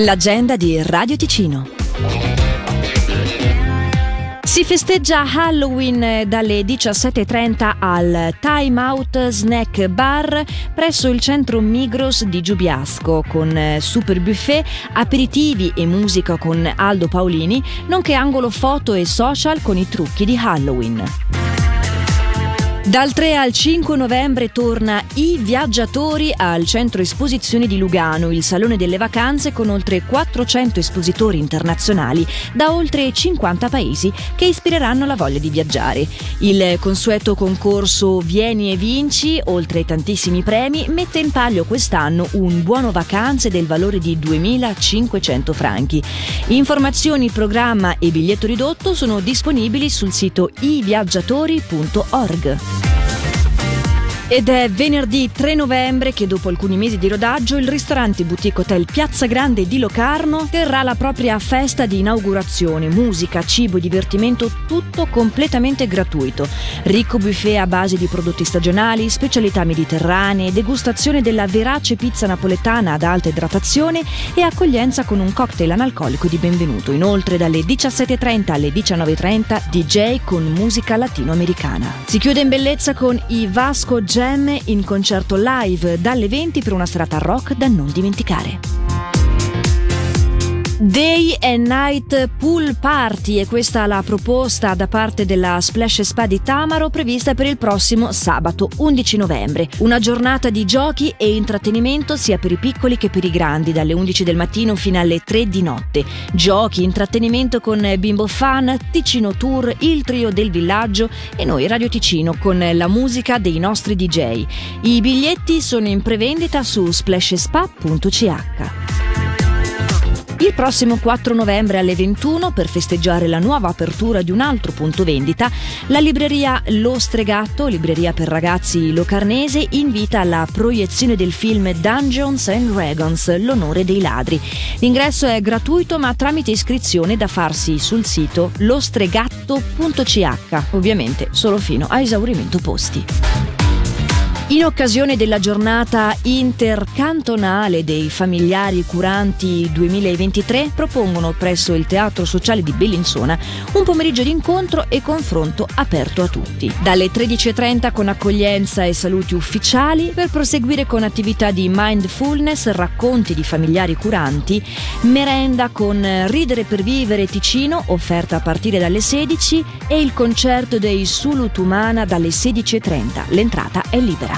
L'agenda di Radio Ticino. Si festeggia Halloween dalle 17.30 al Time Out Snack Bar presso il centro Migros di Giubiasco con super buffet, aperitivi e musica con Aldo Paolini, nonché angolo foto e social con i trucchi di Halloween. Dal 3 al 5 novembre torna I Viaggiatori al Centro Esposizioni di Lugano, il salone delle vacanze con oltre 400 espositori internazionali da oltre 50 paesi che ispireranno la voglia di viaggiare. Il consueto concorso Vieni e vinci, oltre ai tantissimi premi, mette in palio quest'anno un buono vacanze del valore di 2.500 franchi. Informazioni, programma e biglietto ridotto sono disponibili sul sito iviaggiatori.org. Ed è venerdì 3 novembre che dopo alcuni mesi di rodaggio il ristorante boutique hotel Piazza Grande di Locarno terrà la propria festa di inaugurazione, musica, cibo, divertimento, tutto completamente gratuito. Ricco buffet a base di prodotti stagionali, specialità mediterranee, degustazione della verace pizza napoletana ad alta idratazione e accoglienza con un cocktail analcolico di benvenuto. Inoltre dalle 17.30 alle 19.30 DJ con musica latinoamericana. Si chiude in bellezza con i Vasco Jazz Jam in concerto live dalle 20 per una serata rock da non dimenticare. Day and Night Pool Party e questa la proposta da parte della Splash Spa di Tamaro prevista per il prossimo sabato 11 novembre. Una giornata di giochi e intrattenimento sia per i piccoli che per i grandi, dalle 11 del mattino fino alle 3 di notte. Giochi, intrattenimento con Bimbo Fan, Ticino Tour, il trio del villaggio e noi Radio Ticino con la musica dei nostri DJ. I biglietti sono in prevendita su splashspa.ch. Il prossimo 4 novembre alle 21, per festeggiare la nuova apertura di un altro punto vendita, la libreria Lo Stregatto, libreria per ragazzi locarnese, invita alla proiezione del film Dungeons and Dragons, l'onore dei ladri. L'ingresso è gratuito ma tramite iscrizione da farsi sul sito lostregatto.ch, ovviamente solo fino a esaurimento posti. In occasione della giornata intercantonale dei familiari curanti 2023 propongono presso il Teatro Sociale di Bellinzona un pomeriggio di incontro e confronto aperto a tutti. Dalle 13.30 con accoglienza e saluti ufficiali per proseguire con attività di mindfulness, racconti di familiari curanti, merenda con Ridere per vivere Ticino offerta a partire dalle 16 e il concerto dei Sulutumana dalle 16.30. L'entrata è libera.